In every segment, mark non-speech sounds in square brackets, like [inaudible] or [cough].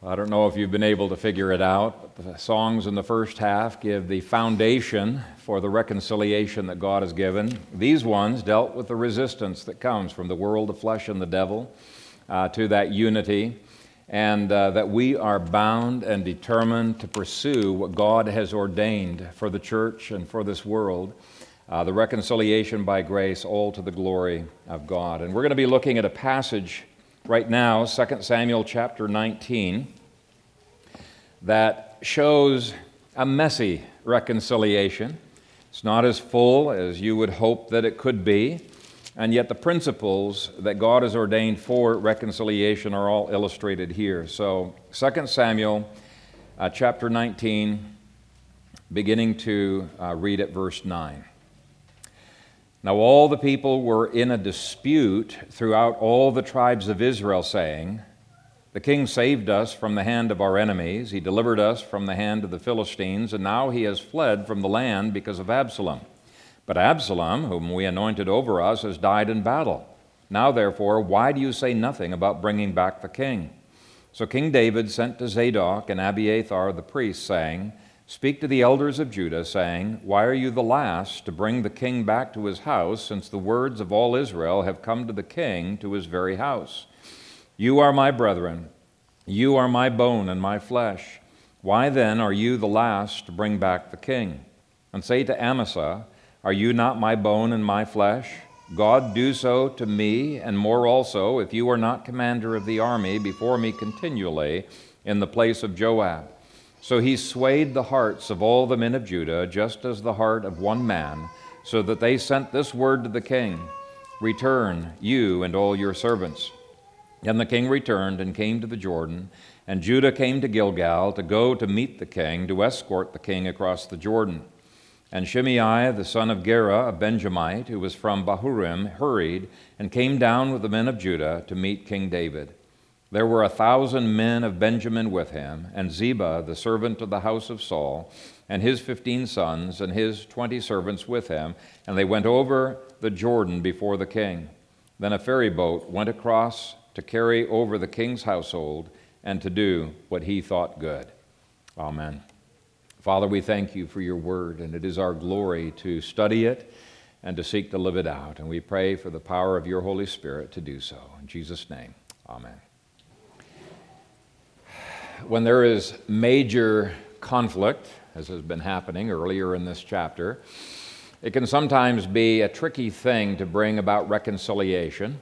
I don't know if you've been able to figure it out, but the songs in the first half give the foundation for the reconciliation that God has given. These ones dealt with the resistance that comes from the world of flesh and the devil uh, to that unity, and uh, that we are bound and determined to pursue what God has ordained for the church and for this world. Uh, the reconciliation by grace, all to the glory of God. And we're going to be looking at a passage right now, 2 Samuel chapter 19, that shows a messy reconciliation. It's not as full as you would hope that it could be, and yet the principles that God has ordained for reconciliation are all illustrated here. So, 2 Samuel uh, chapter 19, beginning to uh, read at verse 9. Now all the people were in a dispute throughout all the tribes of Israel, saying, The king saved us from the hand of our enemies, he delivered us from the hand of the Philistines, and now he has fled from the land because of Absalom. But Absalom, whom we anointed over us, has died in battle. Now, therefore, why do you say nothing about bringing back the king? So King David sent to Zadok and Abiathar the priests, saying, Speak to the elders of Judah, saying, Why are you the last to bring the king back to his house, since the words of all Israel have come to the king to his very house? You are my brethren, you are my bone and my flesh. Why then are you the last to bring back the king? And say to Amasa, Are you not my bone and my flesh? God do so to me, and more also, if you are not commander of the army before me continually in the place of Joab. So he swayed the hearts of all the men of Judah, just as the heart of one man, so that they sent this word to the king Return, you and all your servants. And the king returned and came to the Jordan, and Judah came to Gilgal to go to meet the king, to escort the king across the Jordan. And Shimei, the son of Gera, a Benjamite, who was from Bahurim, hurried and came down with the men of Judah to meet King David. There were a thousand men of Benjamin with him, and Ziba, the servant of the house of Saul, and his fifteen sons, and his twenty servants with him, and they went over the Jordan before the king. Then a ferry boat went across to carry over the king's household and to do what he thought good. Amen. Father, we thank you for your word, and it is our glory to study it and to seek to live it out. And we pray for the power of your Holy Spirit to do so. In Jesus' name, amen when there is major conflict, as has been happening earlier in this chapter, it can sometimes be a tricky thing to bring about reconciliation.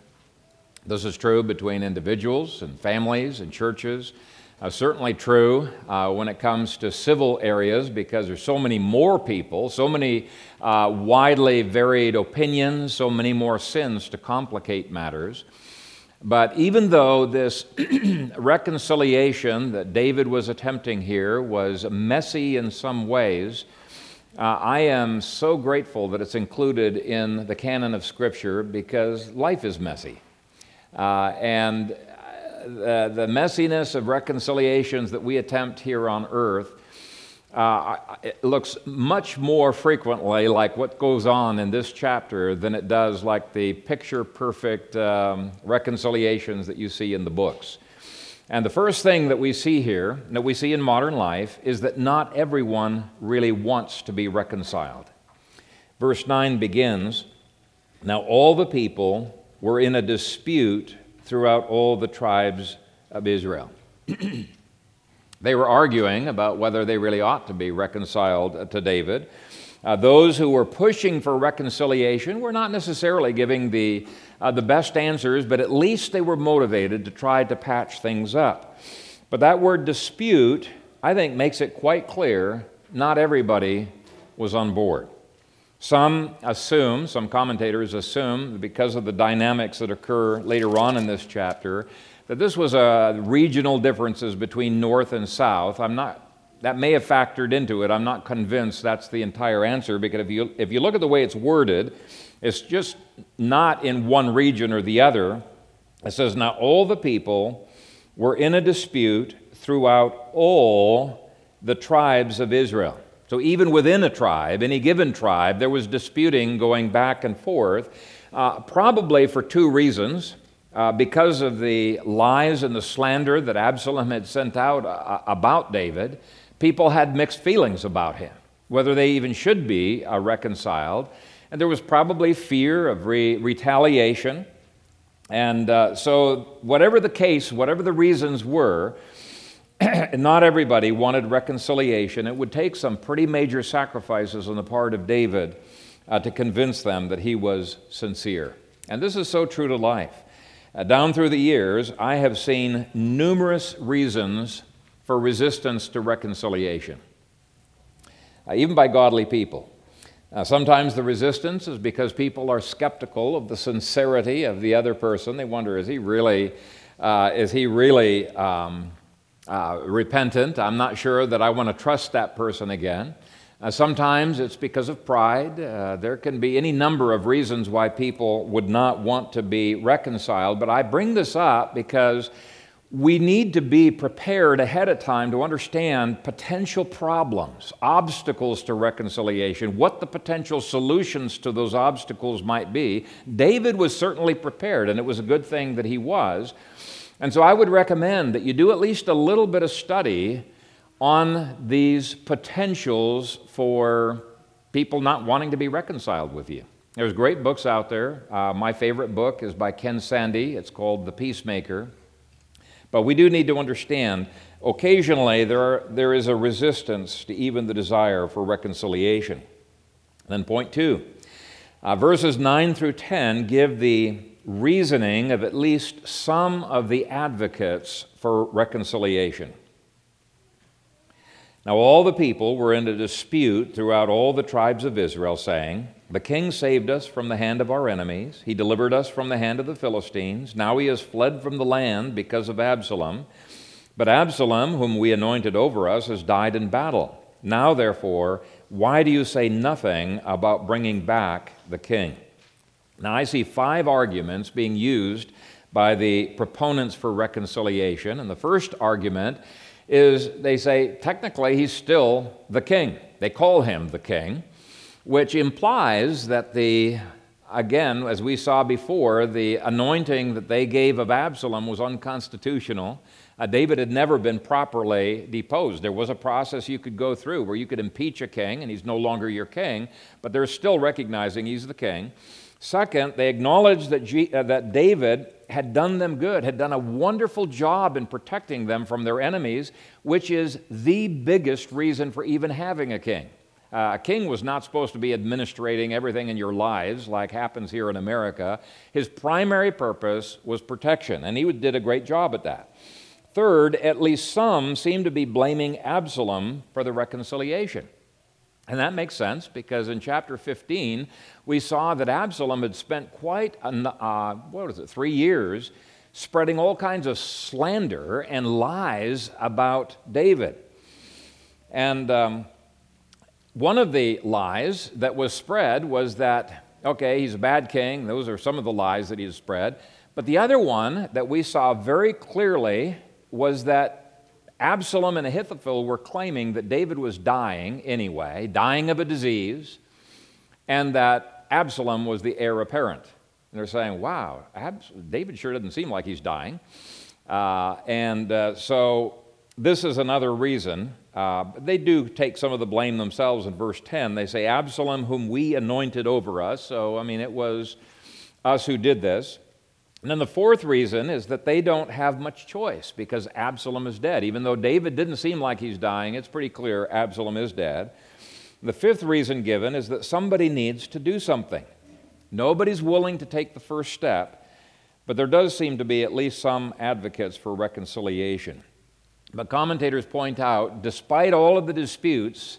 This is true between individuals and families and churches. Uh, certainly true uh, when it comes to civil areas because there's so many more people, so many uh, widely varied opinions, so many more sins to complicate matters. But even though this [clears throat] reconciliation that David was attempting here was messy in some ways, uh, I am so grateful that it's included in the canon of Scripture because life is messy. Uh, and uh, the, the messiness of reconciliations that we attempt here on earth uh, it looks much more frequently like what goes on in this chapter than it does like the picture perfect um, reconciliations that you see in the books. And the first thing that we see here, that we see in modern life, is that not everyone really wants to be reconciled. Verse 9 begins Now all the people were in a dispute throughout all the tribes of Israel. [clears throat] They were arguing about whether they really ought to be reconciled to David. Uh, those who were pushing for reconciliation were not necessarily giving the, uh, the best answers, but at least they were motivated to try to patch things up. But that word dispute, I think, makes it quite clear not everybody was on board. Some assume, some commentators assume, because of the dynamics that occur later on in this chapter, that this was a regional differences between North and South. I'm not, that may have factored into it. I'm not convinced that's the entire answer because if you, if you look at the way it's worded, it's just not in one region or the other. It says, Now all the people were in a dispute throughout all the tribes of Israel. So even within a tribe, any given tribe, there was disputing going back and forth, uh, probably for two reasons. Uh, because of the lies and the slander that Absalom had sent out uh, about David, people had mixed feelings about him, whether they even should be uh, reconciled. And there was probably fear of re- retaliation. And uh, so, whatever the case, whatever the reasons were, [clears throat] not everybody wanted reconciliation. It would take some pretty major sacrifices on the part of David uh, to convince them that he was sincere. And this is so true to life. Uh, down through the years, I have seen numerous reasons for resistance to reconciliation, uh, even by godly people. Uh, sometimes the resistance is because people are skeptical of the sincerity of the other person. They wonder, is he really, uh, is he really um, uh, repentant? I'm not sure that I want to trust that person again. Uh, sometimes it's because of pride. Uh, there can be any number of reasons why people would not want to be reconciled, but I bring this up because we need to be prepared ahead of time to understand potential problems, obstacles to reconciliation, what the potential solutions to those obstacles might be. David was certainly prepared, and it was a good thing that he was. And so I would recommend that you do at least a little bit of study on these potentials for people not wanting to be reconciled with you. There's great books out there. Uh, my favorite book is by Ken Sande. It's called The Peacemaker. But we do need to understand occasionally there, are, there is a resistance to even the desire for reconciliation. Then, point two uh, verses 9 through 10 give the reasoning of at least some of the advocates for reconciliation. Now, all the people were in a dispute throughout all the tribes of Israel, saying, The king saved us from the hand of our enemies. He delivered us from the hand of the Philistines. Now he has fled from the land because of Absalom. But Absalom, whom we anointed over us, has died in battle. Now, therefore, why do you say nothing about bringing back the king? Now, I see five arguments being used by the proponents for reconciliation. And the first argument is they say technically he's still the king. They call him the king, which implies that the, again, as we saw before, the anointing that they gave of Absalom was unconstitutional. Uh, David had never been properly deposed. There was a process you could go through where you could impeach a king and he's no longer your king, but they're still recognizing he's the king. Second, they acknowledge that, G- uh, that David had done them good, had done a wonderful job in protecting them from their enemies, which is the biggest reason for even having a king. Uh, a king was not supposed to be administrating everything in your lives like happens here in America. His primary purpose was protection, and he did a great job at that. Third, at least some seem to be blaming Absalom for the reconciliation. And that makes sense because in chapter 15, we saw that Absalom had spent quite, a, uh, what was it, three years spreading all kinds of slander and lies about David. And um, one of the lies that was spread was that, okay, he's a bad king. Those are some of the lies that he has spread. But the other one that we saw very clearly was that Absalom and Ahithophel were claiming that David was dying anyway, dying of a disease, and that Absalom was the heir apparent. And they're saying, wow, Abs- David sure doesn't seem like he's dying. Uh, and uh, so this is another reason. Uh, they do take some of the blame themselves in verse 10. They say, Absalom, whom we anointed over us. So, I mean, it was us who did this. And then the fourth reason is that they don't have much choice because Absalom is dead. Even though David didn't seem like he's dying, it's pretty clear Absalom is dead. The fifth reason given is that somebody needs to do something. Nobody's willing to take the first step, but there does seem to be at least some advocates for reconciliation. But commentators point out, despite all of the disputes,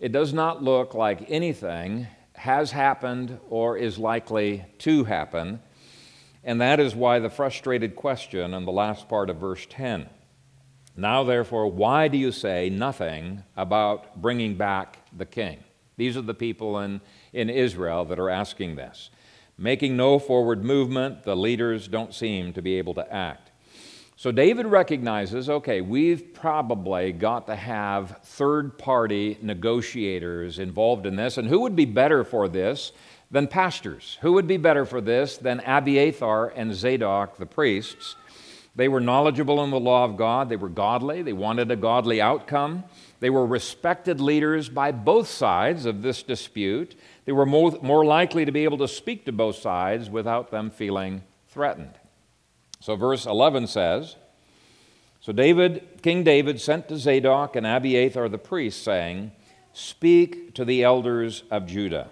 it does not look like anything has happened or is likely to happen. And that is why the frustrated question in the last part of verse 10. Now, therefore, why do you say nothing about bringing back the king? These are the people in, in Israel that are asking this. Making no forward movement, the leaders don't seem to be able to act. So David recognizes okay, we've probably got to have third party negotiators involved in this. And who would be better for this than pastors. Who would be better for this than Abiathar and Zadok, the priests? They were knowledgeable in the law of God, they were godly, they wanted a godly outcome. They were respected leaders by both sides of this dispute. They were more, more likely to be able to speak to both sides without them feeling threatened. So, verse 11 says So David, King David sent to Zadok and Abiathar the priests, saying, Speak to the elders of Judah.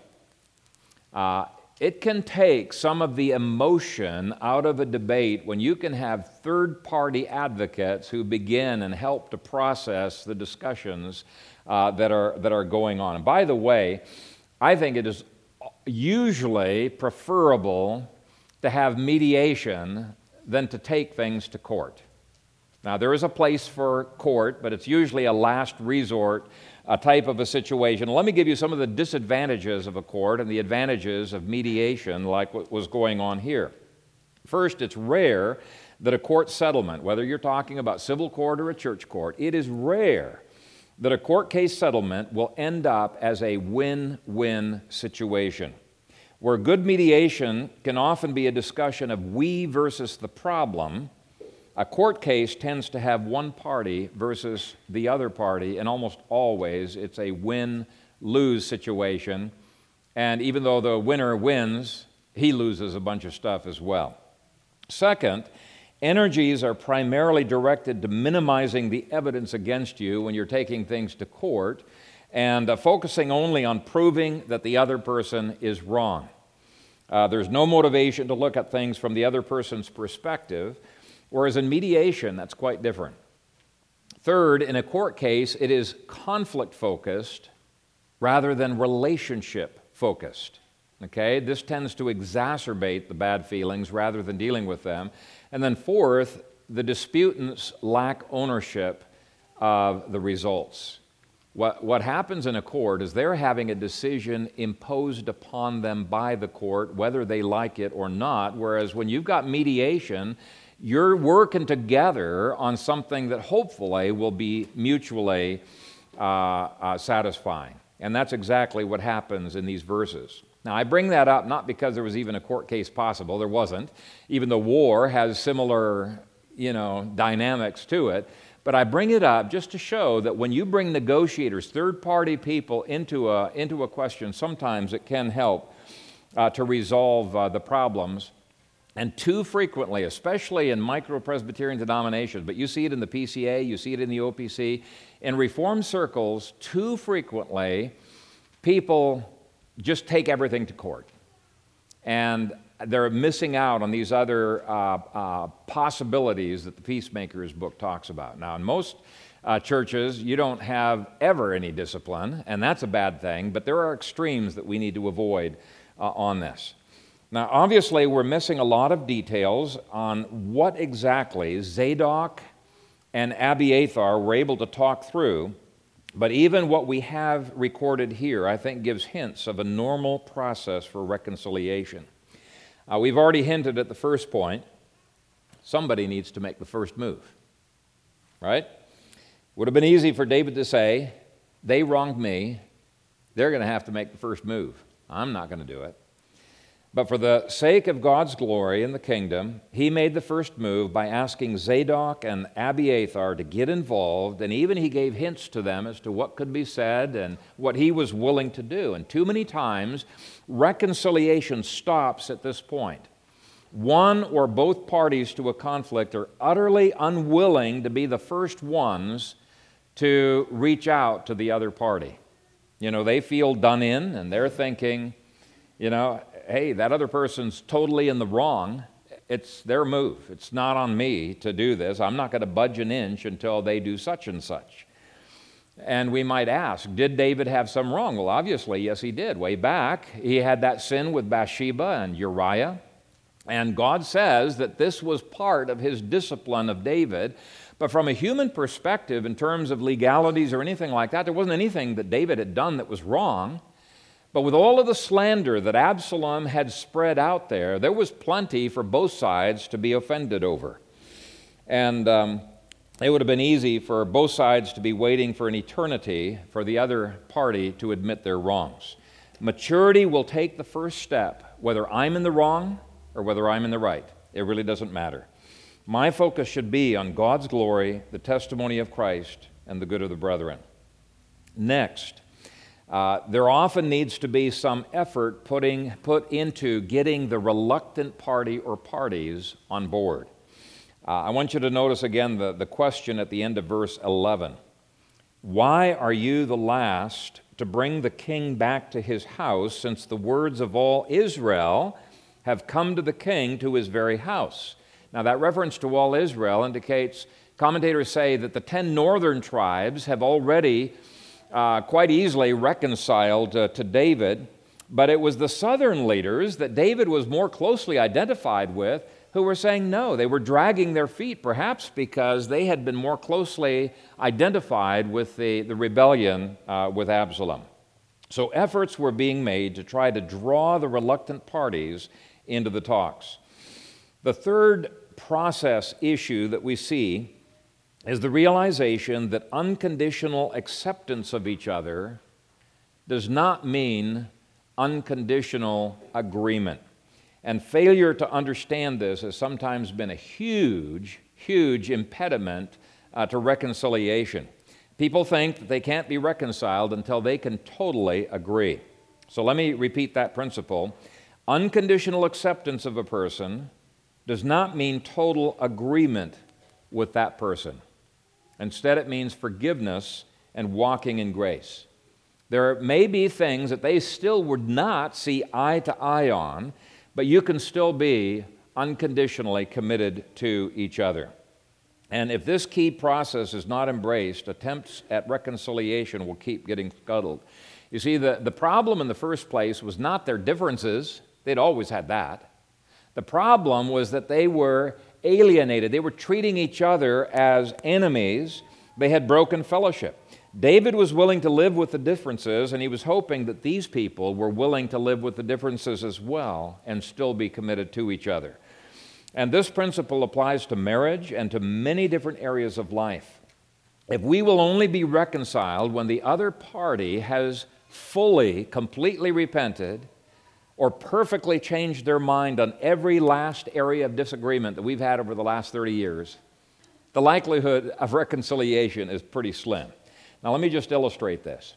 Uh, it can take some of the emotion out of a debate when you can have third party advocates who begin and help to process the discussions uh, that, are, that are going on. And by the way, I think it is usually preferable to have mediation than to take things to court. Now, there is a place for court, but it's usually a last resort a type of a situation. Let me give you some of the disadvantages of a court and the advantages of mediation, like what was going on here. First, it's rare that a court settlement, whether you're talking about civil court or a church court, it is rare that a court case settlement will end up as a win win situation. Where good mediation can often be a discussion of we versus the problem, a court case tends to have one party versus the other party, and almost always it's a win lose situation. And even though the winner wins, he loses a bunch of stuff as well. Second, energies are primarily directed to minimizing the evidence against you when you're taking things to court and uh, focusing only on proving that the other person is wrong. Uh, there's no motivation to look at things from the other person's perspective. Whereas in mediation, that's quite different. Third, in a court case, it is conflict focused rather than relationship focused. Okay, this tends to exacerbate the bad feelings rather than dealing with them. And then, fourth, the disputants lack ownership of the results. What, what happens in a court is they're having a decision imposed upon them by the court, whether they like it or not. Whereas when you've got mediation, you're working together on something that hopefully will be mutually uh, uh, satisfying. And that's exactly what happens in these verses. Now, I bring that up not because there was even a court case possible, there wasn't. Even the war has similar, you know, dynamics to it. But I bring it up just to show that when you bring negotiators, third party people into a, into a question, sometimes it can help uh, to resolve uh, the problems and too frequently, especially in micro Presbyterian denominations, but you see it in the PCA, you see it in the OPC, in Reformed circles, too frequently, people just take everything to court. And they're missing out on these other uh, uh, possibilities that the Peacemakers book talks about. Now, in most uh, churches, you don't have ever any discipline, and that's a bad thing, but there are extremes that we need to avoid uh, on this. Now, obviously, we're missing a lot of details on what exactly Zadok and Abiathar were able to talk through, but even what we have recorded here, I think, gives hints of a normal process for reconciliation. Uh, we've already hinted at the first point somebody needs to make the first move, right? Would have been easy for David to say, They wronged me, they're going to have to make the first move. I'm not going to do it. But for the sake of God's glory in the kingdom, he made the first move by asking Zadok and Abiathar to get involved, and even he gave hints to them as to what could be said and what he was willing to do. And too many times, reconciliation stops at this point. One or both parties to a conflict are utterly unwilling to be the first ones to reach out to the other party. You know, they feel done in and they're thinking, you know, hey, that other person's totally in the wrong. It's their move. It's not on me to do this. I'm not going to budge an inch until they do such and such. And we might ask, did David have some wrong? Well, obviously, yes, he did. Way back, he had that sin with Bathsheba and Uriah. And God says that this was part of his discipline of David. But from a human perspective, in terms of legalities or anything like that, there wasn't anything that David had done that was wrong. But with all of the slander that Absalom had spread out there, there was plenty for both sides to be offended over. And um, it would have been easy for both sides to be waiting for an eternity for the other party to admit their wrongs. Maturity will take the first step, whether I'm in the wrong or whether I'm in the right. It really doesn't matter. My focus should be on God's glory, the testimony of Christ, and the good of the brethren. Next, uh, there often needs to be some effort putting, put into getting the reluctant party or parties on board. Uh, I want you to notice again the, the question at the end of verse 11. Why are you the last to bring the king back to his house, since the words of all Israel have come to the king to his very house? Now, that reference to all Israel indicates, commentators say that the ten northern tribes have already uh, quite easily reconciled uh, to David, but it was the southern leaders that David was more closely identified with who were saying no. They were dragging their feet, perhaps because they had been more closely identified with the, the rebellion uh, with Absalom. So efforts were being made to try to draw the reluctant parties into the talks. The third process issue that we see is the realization that unconditional acceptance of each other does not mean unconditional agreement. And failure to understand this has sometimes been a huge, huge impediment uh, to reconciliation. People think that they can't be reconciled until they can totally agree. So let me repeat that principle. Unconditional acceptance of a person does not mean total agreement with that person. Instead, it means forgiveness and walking in grace. There may be things that they still would not see eye to eye on, but you can still be unconditionally committed to each other. And if this key process is not embraced, attempts at reconciliation will keep getting scuttled. You see, the, the problem in the first place was not their differences, they'd always had that. The problem was that they were alienated, they were treating each other as enemies, they had broken fellowship. David was willing to live with the differences, and he was hoping that these people were willing to live with the differences as well and still be committed to each other. And this principle applies to marriage and to many different areas of life. If we will only be reconciled when the other party has fully, completely repented or perfectly changed their mind on every last area of disagreement that we've had over the last 30 years, the likelihood of reconciliation is pretty slim. Now, let me just illustrate this.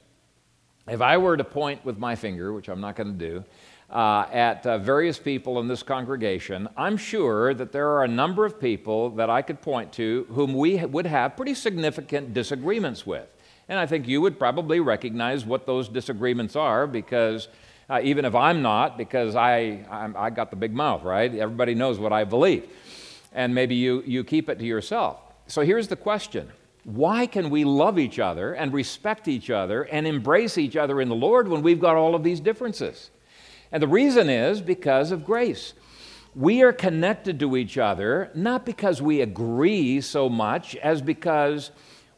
If I were to point with my finger, which I'm not going to do, uh, at uh, various people in this congregation, I'm sure that there are a number of people that I could point to whom we would have pretty significant disagreements with. And I think you would probably recognize what those disagreements are because uh, even if I'm not, because I, I'm, I got the big mouth, right? Everybody knows what I believe. And maybe you, you keep it to yourself. So here's the question why can we love each other and respect each other and embrace each other in the Lord when we've got all of these differences? And the reason is because of grace. We are connected to each other not because we agree so much as because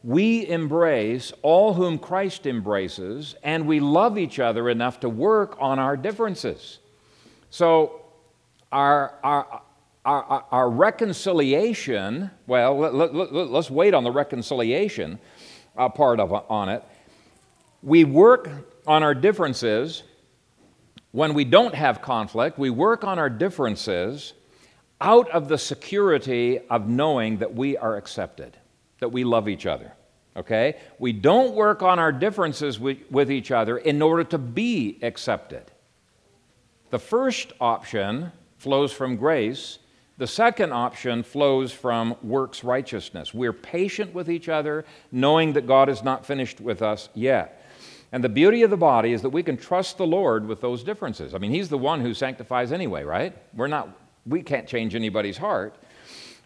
we embrace all whom Christ embraces and we love each other enough to work on our differences. So, our, our, our, our reconciliation, well, let, us let, wait on the reconciliation uh, part of on it. We work on our differences when we don't have conflict. We work on our differences out of the security of knowing that we are accepted, that we love each other. Okay? We don't work on our differences with, with each other in order to be accepted. The first option flows from grace the second option flows from works righteousness. We're patient with each other, knowing that God is not finished with us yet. And the beauty of the body is that we can trust the Lord with those differences. I mean, He's the one who sanctifies anyway, right? We're not, we can't change anybody's heart.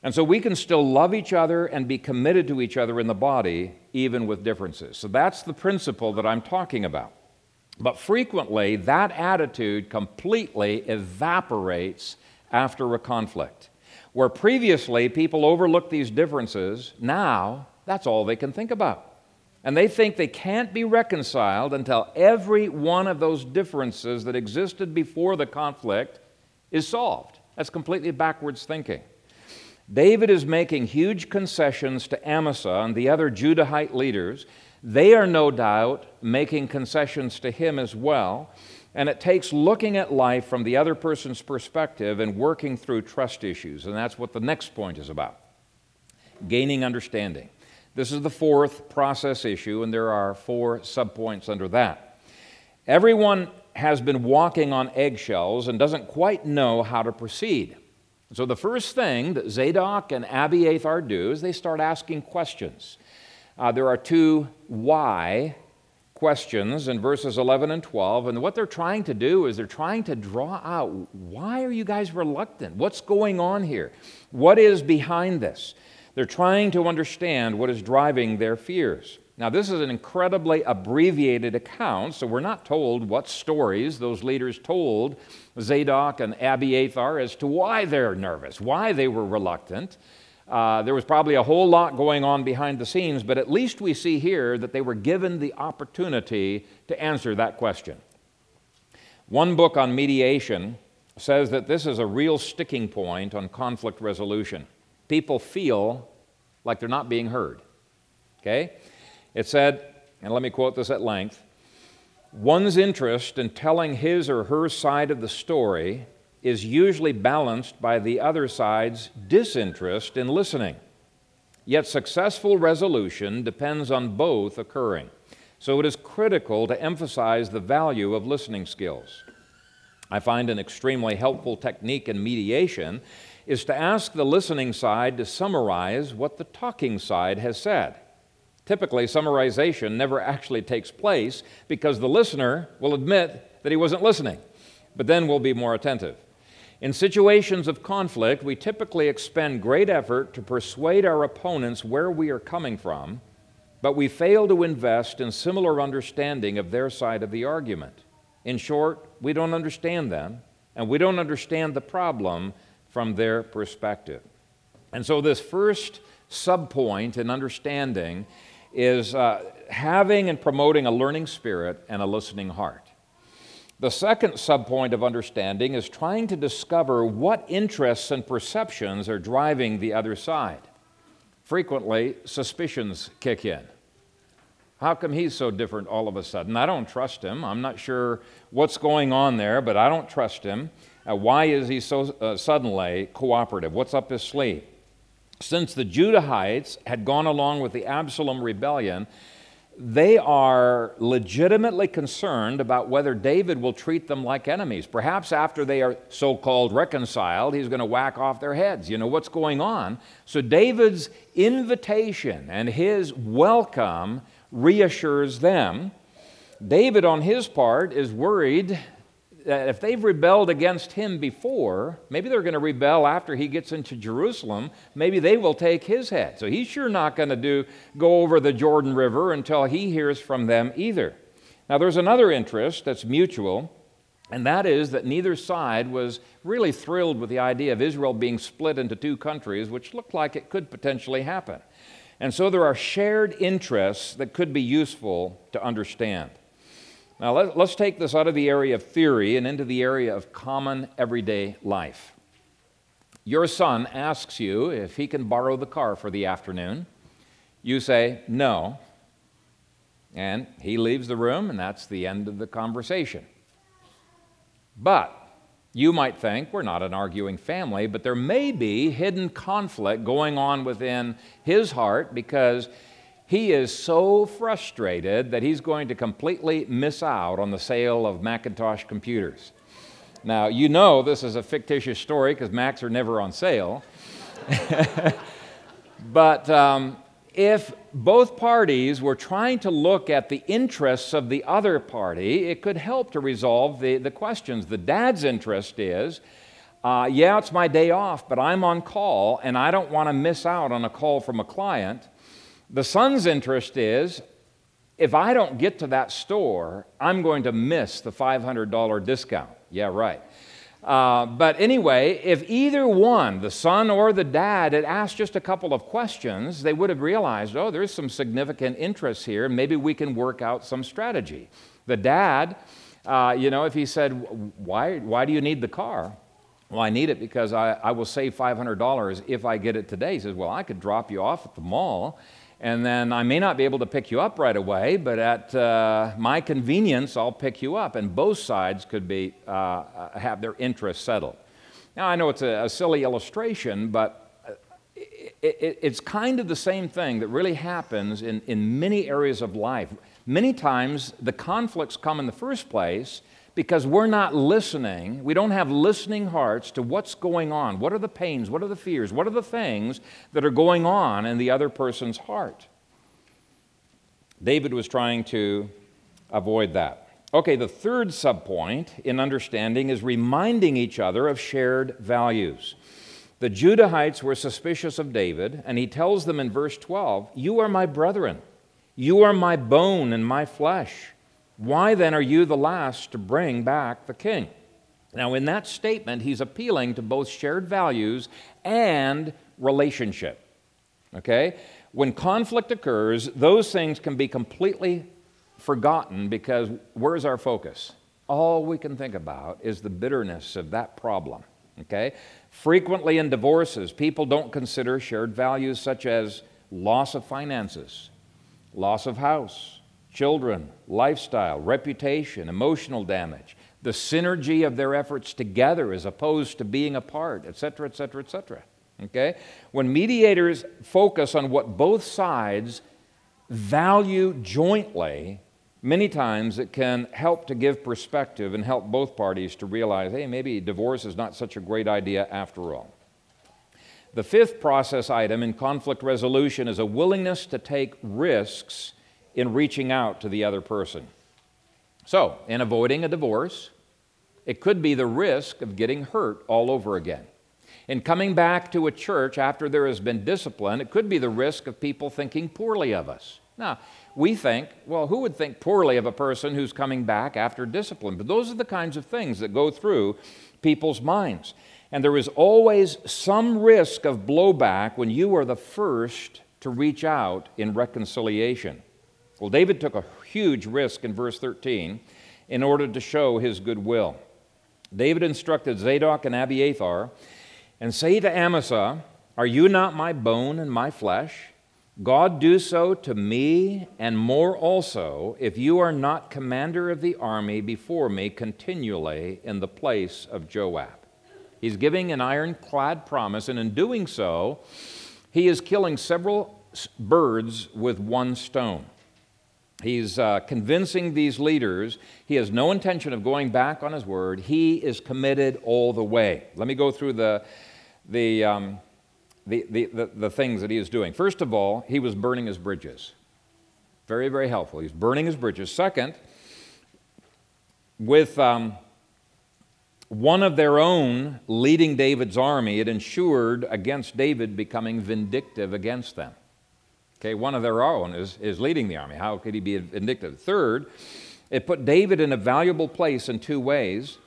And so we can still love each other and be committed to each other in the body, even with differences. So that's the principle that I'm talking about. But frequently, that attitude completely evaporates after a conflict. Where previously people overlooked these differences, now that's all they can think about. And they think they can't be reconciled until every one of those differences that existed before the conflict is solved. That's completely backwards thinking. David is making huge concessions to Amasa and the other Judahite leaders. They are no doubt making concessions to him as well. And it takes looking at life from the other person's perspective and working through trust issues. And that's what the next point is about gaining understanding. This is the fourth process issue, and there are four subpoints under that. Everyone has been walking on eggshells and doesn't quite know how to proceed. So, the first thing that Zadok and Abiathar do is they start asking questions. Uh, there are two why questions in verses 11 and 12, and what they're trying to do is they're trying to draw out why are you guys reluctant? What's going on here? What is behind this? They're trying to understand what is driving their fears. Now, this is an incredibly abbreviated account, so we're not told what stories those leaders told Zadok and Abiathar as to why they're nervous, why they were reluctant. Uh, there was probably a whole lot going on behind the scenes, but at least we see here that they were given the opportunity to answer that question. One book on mediation says that this is a real sticking point on conflict resolution. People feel like they're not being heard. Okay? It said, and let me quote this at length one's interest in telling his or her side of the story is usually balanced by the other side's disinterest in listening. Yet successful resolution depends on both occurring. So it is critical to emphasize the value of listening skills. I find an extremely helpful technique in mediation is to ask the listening side to summarize what the talking side has said. Typically, summarization never actually takes place because the listener will admit that he wasn't listening, but then we'll be more attentive. In situations of conflict, we typically expend great effort to persuade our opponents where we are coming from, but we fail to invest in similar understanding of their side of the argument. In short, we don't understand them, and we don't understand the problem from their perspective. And so, this first subpoint in understanding is uh, having and promoting a learning spirit and a listening heart. The second subpoint of understanding is trying to discover what interests and perceptions are driving the other side. Frequently, suspicions kick in. How come he's so different all of a sudden? I don't trust him. I'm not sure what's going on there, but I don't trust him. Uh, why is he so uh, suddenly cooperative? What's up his sleeve? Since the Judahites had gone along with the Absalom rebellion, they are legitimately concerned about whether David will treat them like enemies. Perhaps after they are so called reconciled, he's going to whack off their heads. You know what's going on? So David's invitation and his welcome reassures them. David, on his part, is worried that if they've rebelled against him before, maybe they're going to rebel after he gets into Jerusalem. Maybe they will take his head. So he's sure not going to do go over the Jordan River until he hears from them either. Now there's another interest that's mutual, and that is that neither side was really thrilled with the idea of Israel being split into two countries, which looked like it could potentially happen. And so there are shared interests that could be useful to understand. Now, let, us take this out of the area of theory and into the area of common everyday life. Your son asks you if he can borrow the car for the afternoon. You say, no. And he leaves the room, and that's the end of the conversation. But you might think we're not an arguing family, but there may be hidden conflict going on within his heart because he is so frustrated that he's going to completely miss out on the sale of Macintosh computers. Now, you know this is a fictitious story because Macs are never on sale. [laughs] but um, if both parties were trying to look at the interests of the other party, it could help to resolve the, the questions. The dad's interest is uh, yeah, it's my day off, but I'm on call and I don't want to miss out on a call from a client. The son's interest is if I don't get to that store, I'm going to miss the $500 discount. Yeah, right. Uh, but anyway, if either one, the son or the dad, had asked just a couple of questions, they would have realized, oh, there's some significant interest here, maybe we can work out some strategy. The dad, uh, you know, if he said, why, why do you need the car? Well, I need it because I, I will save $500 if I get it today. He says, Well, I could drop you off at the mall, and then I may not be able to pick you up right away, but at uh, my convenience, I'll pick you up. And both sides could be, uh, uh have their interests settled. Now, I know it's a, a silly illustration, but uh, it, it, it's kind of the same thing that really happens in, in many areas of life. Many times, the conflicts come in the first place because we're not listening. We don't have listening hearts to what's going on. What are the pains? What are the fears? What are the things that are going on in the other person's heart? David was trying to avoid that. Okay, the third subpoint in understanding is reminding each other of shared values. The Judahites were suspicious of David, and he tells them in verse 12, You are my brethren, you are my bone and my flesh. Why then are you the last to bring back the king? Now, in that statement, he's appealing to both shared values and relationship. Okay? When conflict occurs, those things can be completely forgotten because where's our focus? All we can think about is the bitterness of that problem. Okay? Frequently in divorces, people don't consider shared values such as loss of finances, loss of house, children, lifestyle, reputation, emotional damage, the synergy of their efforts together as opposed to being apart, etc., etc., etc. Okay? When mediators focus on what both sides value jointly, many times it can help to give perspective and help both parties to realize hey, maybe divorce is not such a great idea after all. The fifth process item in conflict resolution is a willingness to take risks in reaching out to the other person. So, in avoiding a divorce, it could be the risk of getting hurt all over again. In coming back to a church after there has been discipline, it could be the risk of people thinking poorly of us. Now, we think, well, who would think poorly of a person who's coming back after discipline? But those are the kinds of things that go through people's minds. And there is always some risk of blowback when you are the first to reach out in reconciliation. Well, David took a huge risk in verse 13 in order to show his goodwill. David instructed Zadok and Abiathar, and say to Amasa, Are you not my bone and my flesh? God do so to me and more also, if you are not commander of the army before me continually in the place of Joab. He's giving an ironclad promise, and in doing so, he is killing several birds with one stone. He's uh, convincing these leaders he has no intention of going back on his word. He is committed all the way. Let me go through the, the, um, the, the, the, the things that he is doing. First of all, he was burning his bridges. Very, very helpful. He's burning his bridges. Second, with um, one of their own leading David's army, it ensured against David becoming vindictive against them. Okay, one of their own is, is leading the army. How could he be vindictive? Third, it put David in a valuable place in two ways.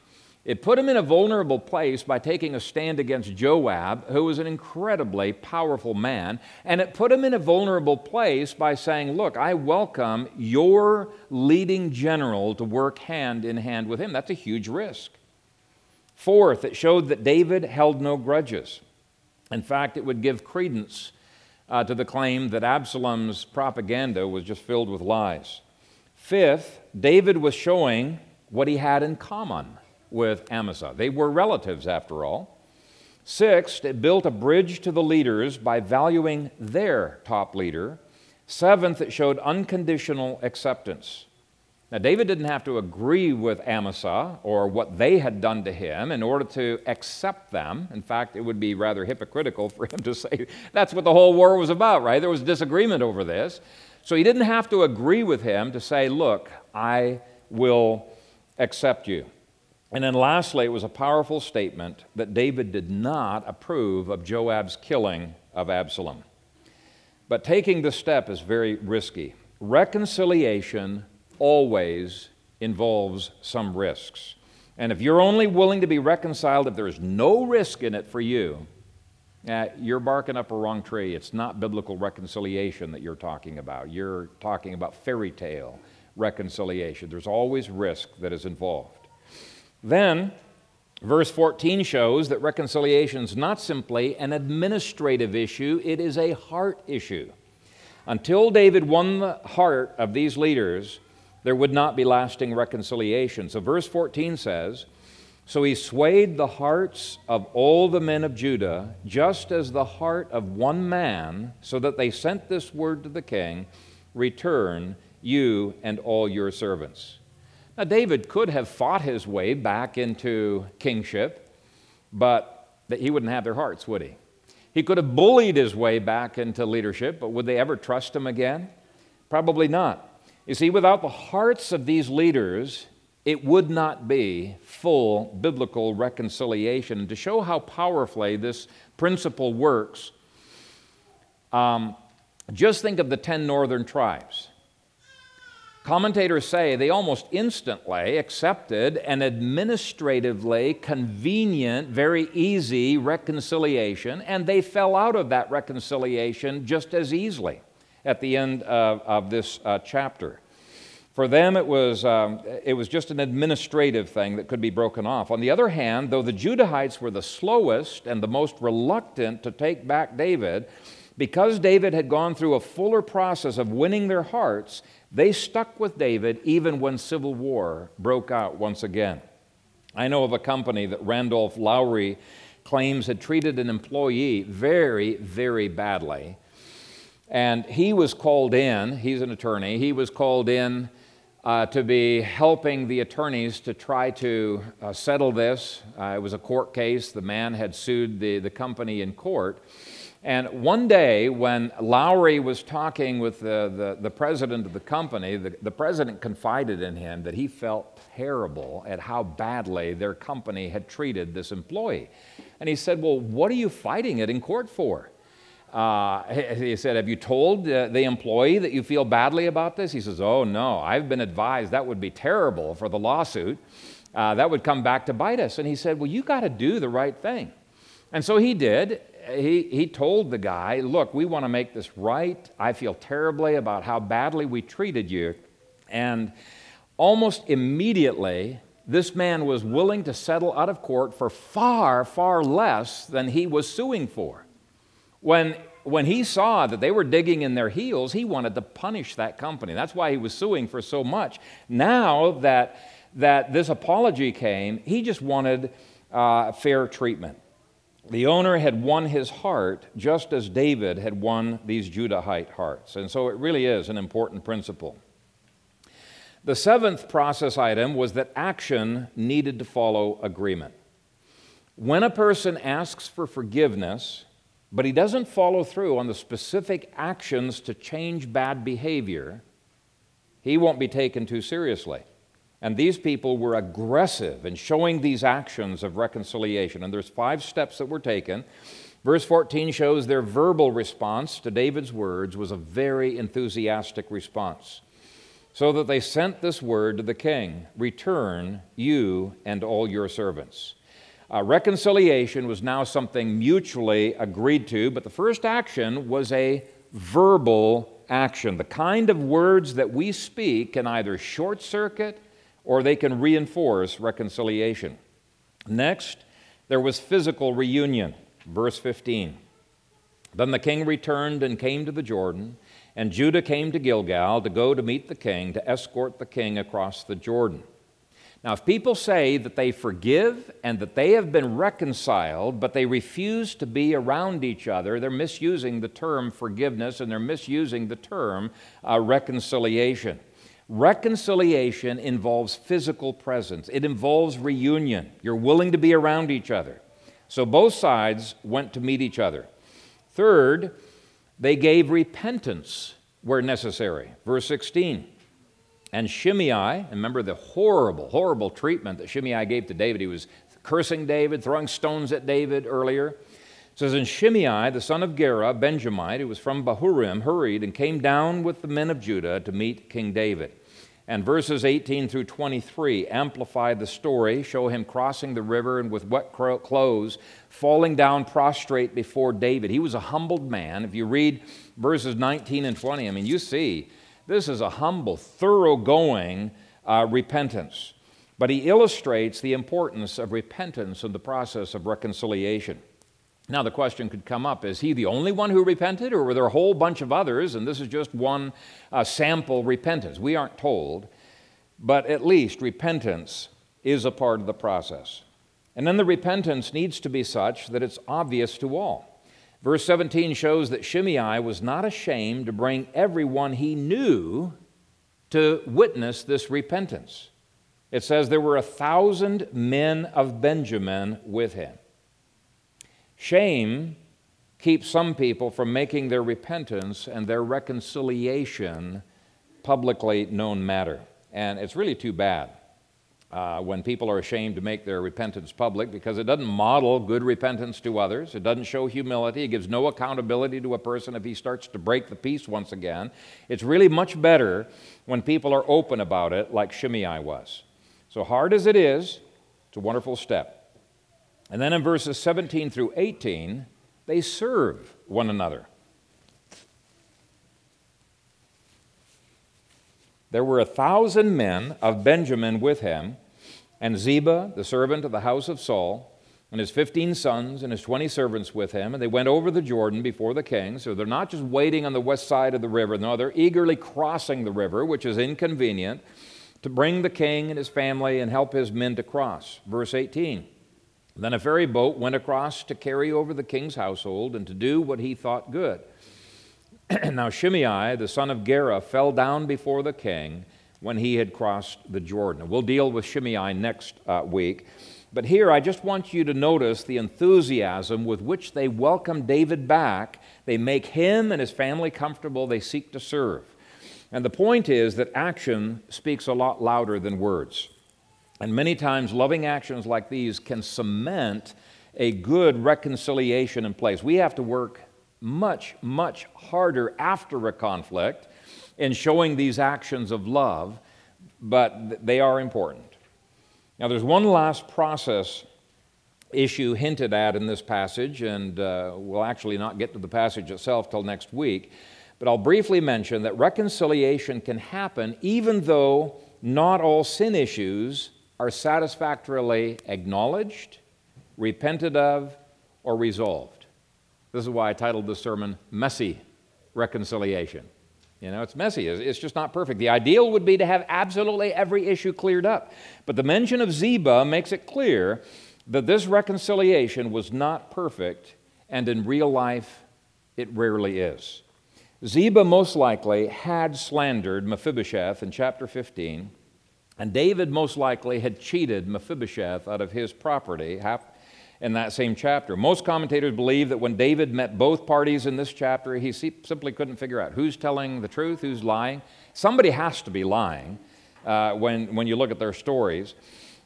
It put him in a vulnerable place by taking a stand against Joab, who was an incredibly powerful man. And it put him in a vulnerable place by saying, Look, I welcome your leading general to work hand in hand with him. That's a huge risk. Fourth, it showed that David held no grudges. In fact, it would give credence uh, to the claim that Absalom's propaganda was just filled with lies. Fifth, David was showing what he had in common with Amasa. They were relatives, after all. Sixth, it built a bridge to the leaders by valuing their top leader. Seventh, it showed unconditional acceptance. Now, David didn't have to agree with Amasa or what they had done to him in order to accept them. In fact, it would be rather hypocritical for him to say that's what the whole war was about, right? There was disagreement over this. So he didn't have to agree with him to say, Look, I will accept you. And then lastly, it was a powerful statement that David did not approve of Joab's killing of Absalom. But taking the step is very risky. Reconciliation always involves some risks. And if you're only willing to be reconciled if there's no risk in it for you, uh, you're barking up a wrong tree. It's not biblical reconciliation that you're talking about. You're talking about fairy tale reconciliation. There's always risk that is involved. Then, Verse 14 shows that reconciliation is not simply an administrative issue, it is a heart issue. Until David won the heart of these leaders, there would not be lasting reconciliation. So, verse 14 says, So he swayed the hearts of all the men of Judah, just as the heart of one man, so that they sent this word to the king Return, you and all your servants. Now, David could have fought his way back into kingship, but he wouldn't have their hearts, would he? He could have bullied his way back into leadership, but would they ever trust him again? Probably not. You see, without the hearts of these leaders, it would not be full biblical reconciliation. To show how powerfully this principle works, um, just think of the 10 northern tribes. Commentators say they almost instantly accepted an administratively convenient, very easy reconciliation, and they fell out of that reconciliation just as easily at the end of, of this uh, chapter. For them, it was, um, it was just an administrative thing that could be broken off. On the other hand, though the Judahites were the slowest and the most reluctant to take back David, because David had gone through a fuller process of winning their hearts, they stuck with David even when civil war broke out once again. I know of a company that Randolph Lowry claims had treated an employee very, very badly. And he was called in, he's an attorney, he was called in uh, to be helping the attorneys to try to uh, settle this. Uh, it was a court case. The man had sued the, the company in court. And one day, when Lowry was talking with the, the, the president of the company, the, the president confided in him that he felt terrible at how badly their company had treated this employee. And he said, Well, what are you fighting it in court for? Uh, he said, Have you told uh, the employee that you feel badly about this? He says, Oh, no, I've been advised that would be terrible for the lawsuit. Uh, that would come back to bite us. And he said, Well, you got to do the right thing. And so he did. He, he told the guy, Look, we want to make this right. I feel terribly about how badly we treated you. And almost immediately, this man was willing to settle out of court for far, far less than he was suing for. When, when he saw that they were digging in their heels, he wanted to punish that company. That's why he was suing for so much. Now that, that this apology came, he just wanted uh, fair treatment. The owner had won his heart just as David had won these Judahite hearts. And so it really is an important principle. The seventh process item was that action needed to follow agreement. When a person asks for forgiveness, but he doesn't follow through on the specific actions to change bad behavior, he won't be taken too seriously. And these people were aggressive in showing these actions of reconciliation. And there's five steps that were taken. Verse 14 shows their verbal response to David's words was a very enthusiastic response. So that they sent this word to the king Return, you and all your servants. Uh, reconciliation was now something mutually agreed to, but the first action was a verbal action. The kind of words that we speak can either short circuit or they can reinforce reconciliation. Next, there was physical reunion. Verse 15. Then the king returned and came to the Jordan, and Judah came to Gilgal to go to meet the king, to escort the king across the Jordan. Now, if people say that they forgive and that they have been reconciled, but they refuse to be around each other, they're misusing the term forgiveness and they're misusing the term uh, reconciliation. Reconciliation involves physical presence, it involves reunion. You're willing to be around each other. So both sides went to meet each other. Third, they gave repentance where necessary. Verse 16. And Shimei, remember the horrible, horrible treatment that Shimei gave to David. He was cursing David, throwing stones at David earlier. It says, And Shimei, the son of Gera, Benjamite, who was from Bahurim, hurried and came down with the men of Judah to meet King David. And verses 18 through 23 amplify the story, show him crossing the river and with wet clothes, falling down prostrate before David. He was a humbled man. If you read verses 19 and 20, I mean, you see this is a humble, thoroughgoing uh, repentance. But he illustrates the importance of repentance in the process of reconciliation. Now, the question could come up is he the only one who repented, or were there a whole bunch of others, and this is just one uh, sample repentance? We aren't told, but at least repentance is a part of the process. And then the repentance needs to be such that it's obvious to all. Verse 17 shows that Shimei was not ashamed to bring everyone he knew to witness this repentance. It says there were a thousand men of Benjamin with him. Shame keeps some people from making their repentance and their reconciliation publicly known matter. And it's really too bad uh, when people are ashamed to make their repentance public because it doesn't model good repentance to others. It doesn't show humility. It gives no accountability to a person if he starts to break the peace once again. It's really much better when people are open about it, like Shimei was. So, hard as it is, it's a wonderful step. And then in verses 17 through 18, they serve one another. There were a thousand men of Benjamin with him, and Ziba, the servant of the house of Saul, and his 15 sons and his 20 servants with him, and they went over the Jordan before the king. So they're not just waiting on the west side of the river, no, they're eagerly crossing the river, which is inconvenient, to bring the king and his family and help his men to cross. Verse 18. Then a ferry boat went across to carry over the king's household and to do what he thought good. [clears throat] now Shimei, the son of Gera, fell down before the king when he had crossed the Jordan. We'll deal with Shimei next uh, week. But here, I just want you to notice the enthusiasm with which they welcome David back. They make him and his family comfortable, they seek to serve. And the point is that action speaks a lot louder than words. And many times, loving actions like these can cement a good reconciliation in place. We have to work much, much harder after a conflict in showing these actions of love, but they are important. Now, there's one last process issue hinted at in this passage, and uh, we'll actually not get to the passage itself till next week. But I'll briefly mention that reconciliation can happen even though not all sin issues are satisfactorily acknowledged, repented of, or resolved. This is why I titled the sermon Messy Reconciliation. You know, it's messy. It's just not perfect. The ideal would be to have absolutely every issue cleared up. But the mention of Ziba makes it clear that this reconciliation was not perfect, and in real life, it rarely is. Ziba most likely had slandered Mephibosheth in chapter 15 and David most likely had cheated Mephibosheth out of his property in that same chapter. Most commentators believe that when David met both parties in this chapter, he simply couldn't figure out who's telling the truth, who's lying. Somebody has to be lying uh, when, when you look at their stories.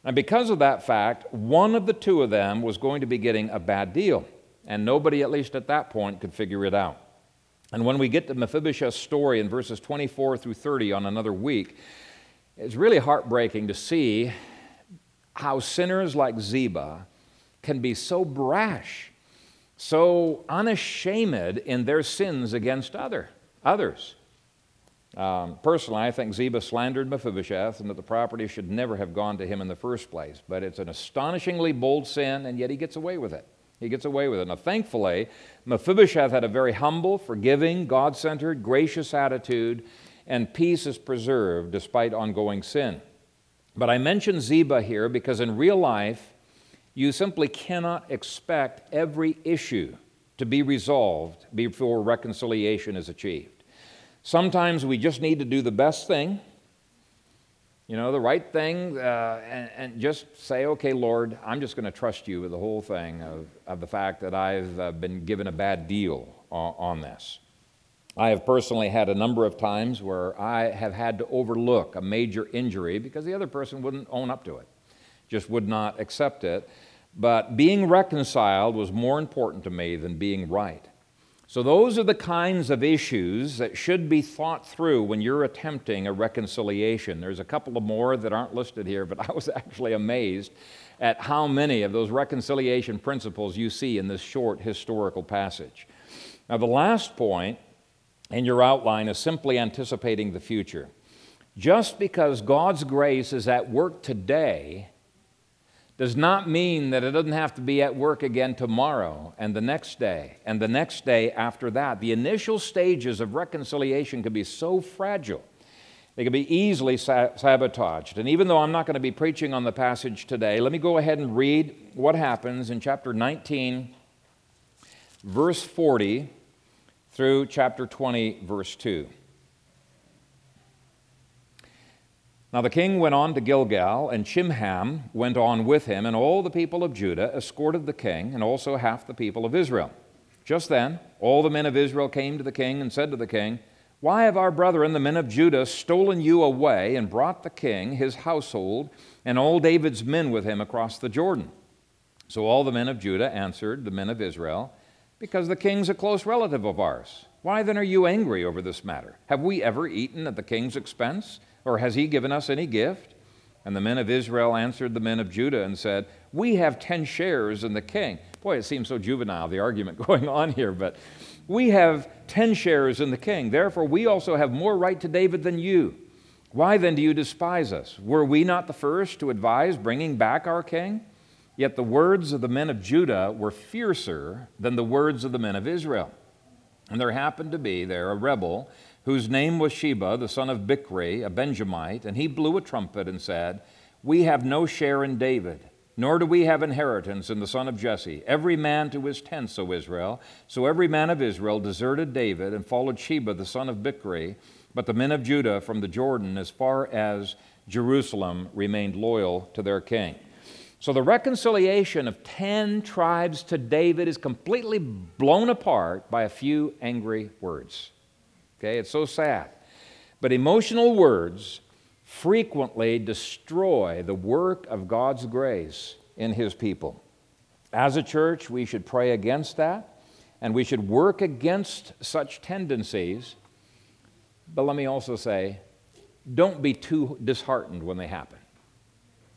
And because of that fact, one of the two of them was going to be getting a bad deal. And nobody, at least at that point, could figure it out. And when we get to Mephibosheth's story in verses 24 through 30 on another week, it's really heartbreaking to see how sinners like Ziba can be so brash, so unashamed in their sins against other, others. Um, personally, I think Ziba slandered Mephibosheth and that the property should never have gone to him in the first place. But it's an astonishingly bold sin, and yet he gets away with it. He gets away with it. Now, thankfully, Mephibosheth had a very humble, forgiving, God centered, gracious attitude and peace is preserved despite ongoing sin. But I mention Ziba here because in real life, you simply cannot expect every issue to be resolved before reconciliation is achieved. Sometimes we just need to do the best thing, you know, the right thing, uh, and, and, just say, okay, Lord, I'm just going to trust you with the whole thing of, of the fact that I've uh, been given a bad deal on, on this. I have personally had a number of times where I have had to overlook a major injury because the other person wouldn't own up to it, just would not accept it. But being reconciled was more important to me than being right. So, those are the kinds of issues that should be thought through when you're attempting a reconciliation. There's a couple of more that aren't listed here, but [laughs] I was actually amazed at how many of those reconciliation principles you see in this short historical passage. Now, the last point in your outline is simply anticipating the future. Just because God's grace is at work today does not mean that it doesn't have to be at work again tomorrow and the next day and the next day after that. The initial stages of reconciliation can be so fragile, they can be easily sabotaged. And even though I'm not going to be preaching on the passage today, let me go ahead and read what happens in chapter 19, verse 40 through chapter 20, verse 2. Now the king went on to Gilgal, and Chimham went on with him, and all the people of Judah escorted the king, and also half the people of Israel. Just then, all the men of Israel came to the king and said to the king, Why have our brethren, the men of Judah, stolen you away and brought the king, his household, and all David's men with him across the Jordan? So all the men of Judah answered the men of Israel, Because the king's a close relative of ours. Why then are you angry over this matter? Have we ever eaten at the king's expense? Or has he given us any gift? And the men of Israel answered the men of Judah and said, We have ten shares in the king. Boy, it seems so juvenile, the argument [laughs] going on here, but we have ten shares in the king. Therefore, we also have more right to David than you. Why then do you despise us? Were we not the first to advise bringing back our king? Yet the words of the men of Judah were fiercer than the words of the men of Israel. And there happened to be there a rebel whose name was Sheba, the son of Bichri, a Benjamite, and he blew a trumpet and said, We have no share in David, nor do we have inheritance in the son of Jesse. Every man to his tents, O Israel. So every man of Israel deserted David and followed Sheba, the son of Bichri, but the men of Judah from the Jordan as far as Jerusalem remained loyal to their king. So the reconciliation of 10 tribes to David is completely blown apart by a few angry words. Okay, it's so sad. But emotional words frequently destroy the work of God's grace in His people. As a church, we should pray against that, and we should work against such tendencies. But let me also say, don't be too disheartened when they happen.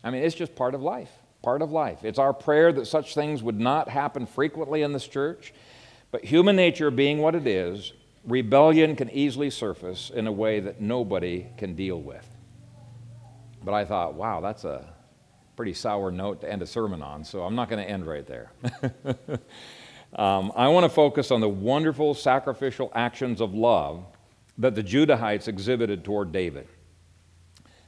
I mean, it's just part of life, part of life. It's our prayer that such things would not happen frequently in this church, but human nature being what it is, rebellion can easily surface in a way that nobody can deal with. But I thought, wow, that's a pretty sour note to end a sermon on, so I'm not going to end right there. [laughs] um, I want to focus on the wonderful sacrificial actions of love that the Judahites exhibited toward David.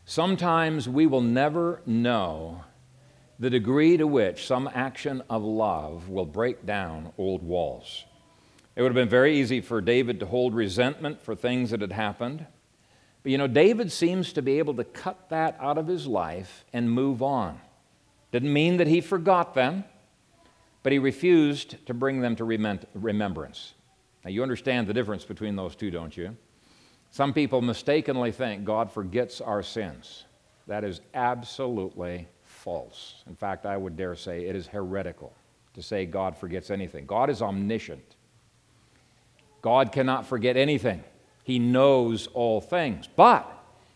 Sometimes we will never know the degree to which some action of love will break down old walls. It would have been very easy for David to hold resentment for things that had happened. But you know, David seems to be able to cut that out of his life and move on. Didn't mean that he forgot them, but he refused to bring them to remembrance. Now, you understand the difference between those two, don't you? Some people mistakenly think God forgets our sins. That is absolutely false. In fact, I would dare say it is heretical to say God forgets anything. God is omniscient. God cannot forget anything, He knows all things. But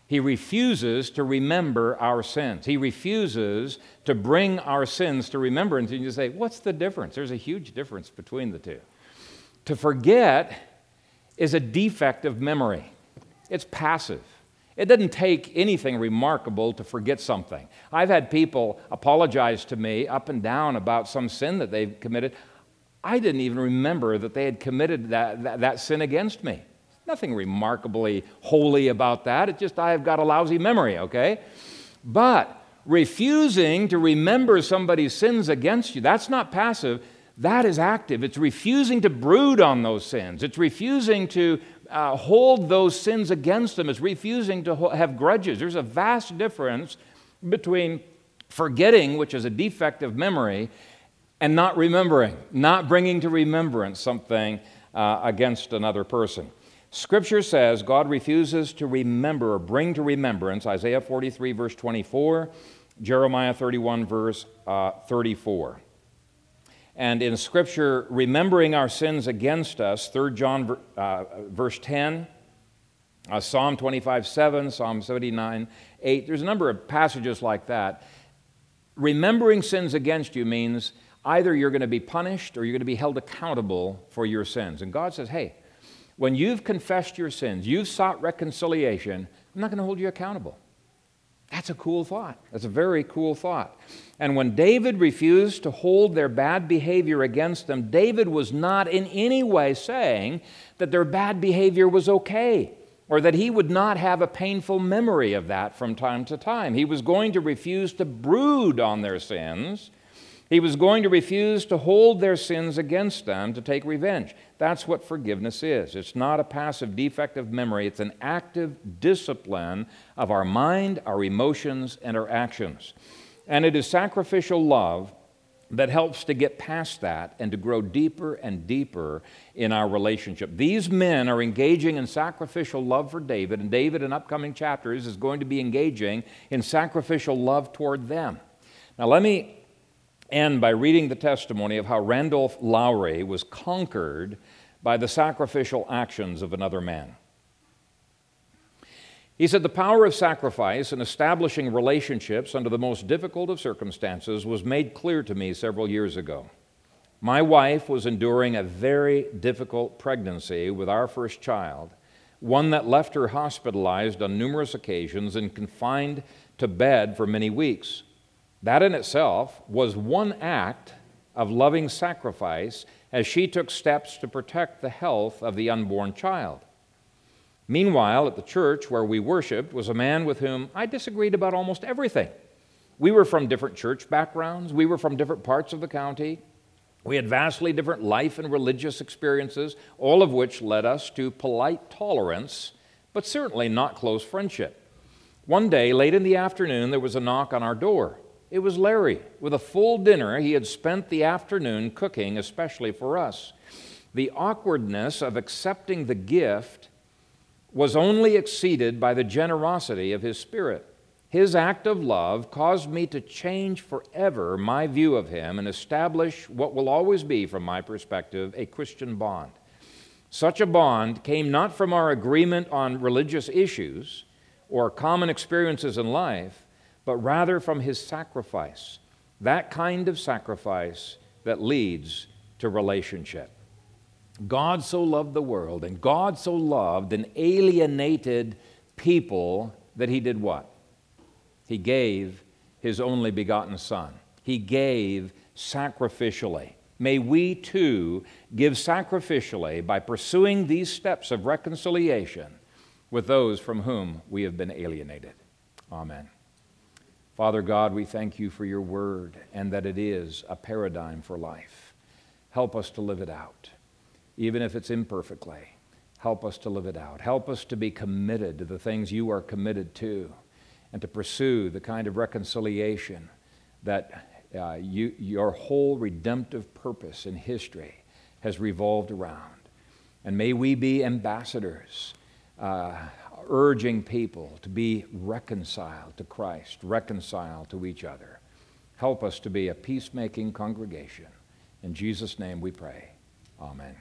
He refuses to remember our sins. He refuses to bring our sins to remembrance. And you say, what's the difference? There's a huge difference between the two. To forget is a defect of memory, it's passive. It doesn't take anything remarkable to forget something. I've had people apologize to me up and down about some sin that they've committed. I didn't even remember that they had committed that, that, that, sin against me. Nothing remarkably holy about that. It's just I have got a lousy memory, okay? But refusing to remember somebody's sins against you, that's not passive, that is active. It's refusing to brood on those sins, it's refusing to uh, hold those sins against them, it's refusing to have grudges. There's a vast difference between forgetting, which is a defect of memory, and not remembering, not bringing to remembrance something uh, against another person. Scripture says God refuses to remember or bring to remembrance Isaiah 43, verse 24, Jeremiah 31, verse uh, 34. And in Scripture, remembering our sins against us, 3 John uh, verse 10, uh, Psalm 25, 7, Psalm 79, 8, there's a number of passages like that. Remembering sins against you means either you're going to be punished or you're going to be held accountable for your sins. And God says, hey, when you've confessed your sins, you've sought reconciliation, I'm not going to hold you accountable. That's a cool thought. That's a very cool thought. And when David refused to hold their bad behavior against them, David was not in any way saying that their bad behavior was okay or that he would not have a painful memory of that from time to time. He was going to refuse to brood on their sins. He was going to refuse to hold their sins against them to take revenge. That's what forgiveness is. It's not a passive defect of memory, it's an active discipline of our mind, our emotions, and our actions. And it is sacrificial love that helps to get past that and to grow deeper and deeper in our relationship. These men are engaging in sacrificial love for David, and David in upcoming chapters is going to be engaging in sacrificial love toward them. Now, let me end by reading the testimony of how Randolph Lowry was conquered by the sacrificial actions of another man. He said, The power of sacrifice in establishing relationships under the most difficult of circumstances was made clear to me several years ago. My wife was enduring a very difficult pregnancy with our first child, one that left her hospitalized on numerous occasions and confined to bed for many weeks. That in itself was one act of loving sacrifice as she took steps to protect the health of the unborn child. Meanwhile, at the church where we worshiped was a man with whom I disagreed about almost everything. We were from different church backgrounds, we were from different parts of the county. We had vastly different life and religious experiences, all of which led us to polite tolerance, but certainly not close friendship. One day, late in the afternoon, there was a knock on our door. It was Larry. With a full dinner, he had spent the afternoon cooking, especially for us. The awkwardness of accepting the gift was only exceeded by the generosity of his spirit. His act of love caused me to change forever my view of him and establish what will always be, from my perspective, a Christian bond. Such a bond came not from our agreement on religious issues or common experiences in life, but rather from his sacrifice, that kind of sacrifice that leads to relationship. God so loved the world, and God so loved an alienated people that he did what? He gave his only begotten Son. He gave sacrificially. May we too give sacrificially by pursuing these steps of reconciliation with those from whom we have been alienated. Amen. Father God, we thank you for your word and that it is a paradigm for life. Help us to live it out even if it's imperfectly. Help us to live it out. Help us to be committed to the things you are committed to and to pursue the kind of reconciliation that uh, you, your whole redemptive purpose in history has revolved around. And may we be ambassadors, uh, urging people to be reconciled to Christ, reconciled to each other. Help us to be a peacemaking congregation. In Jesus' name we pray. Amen.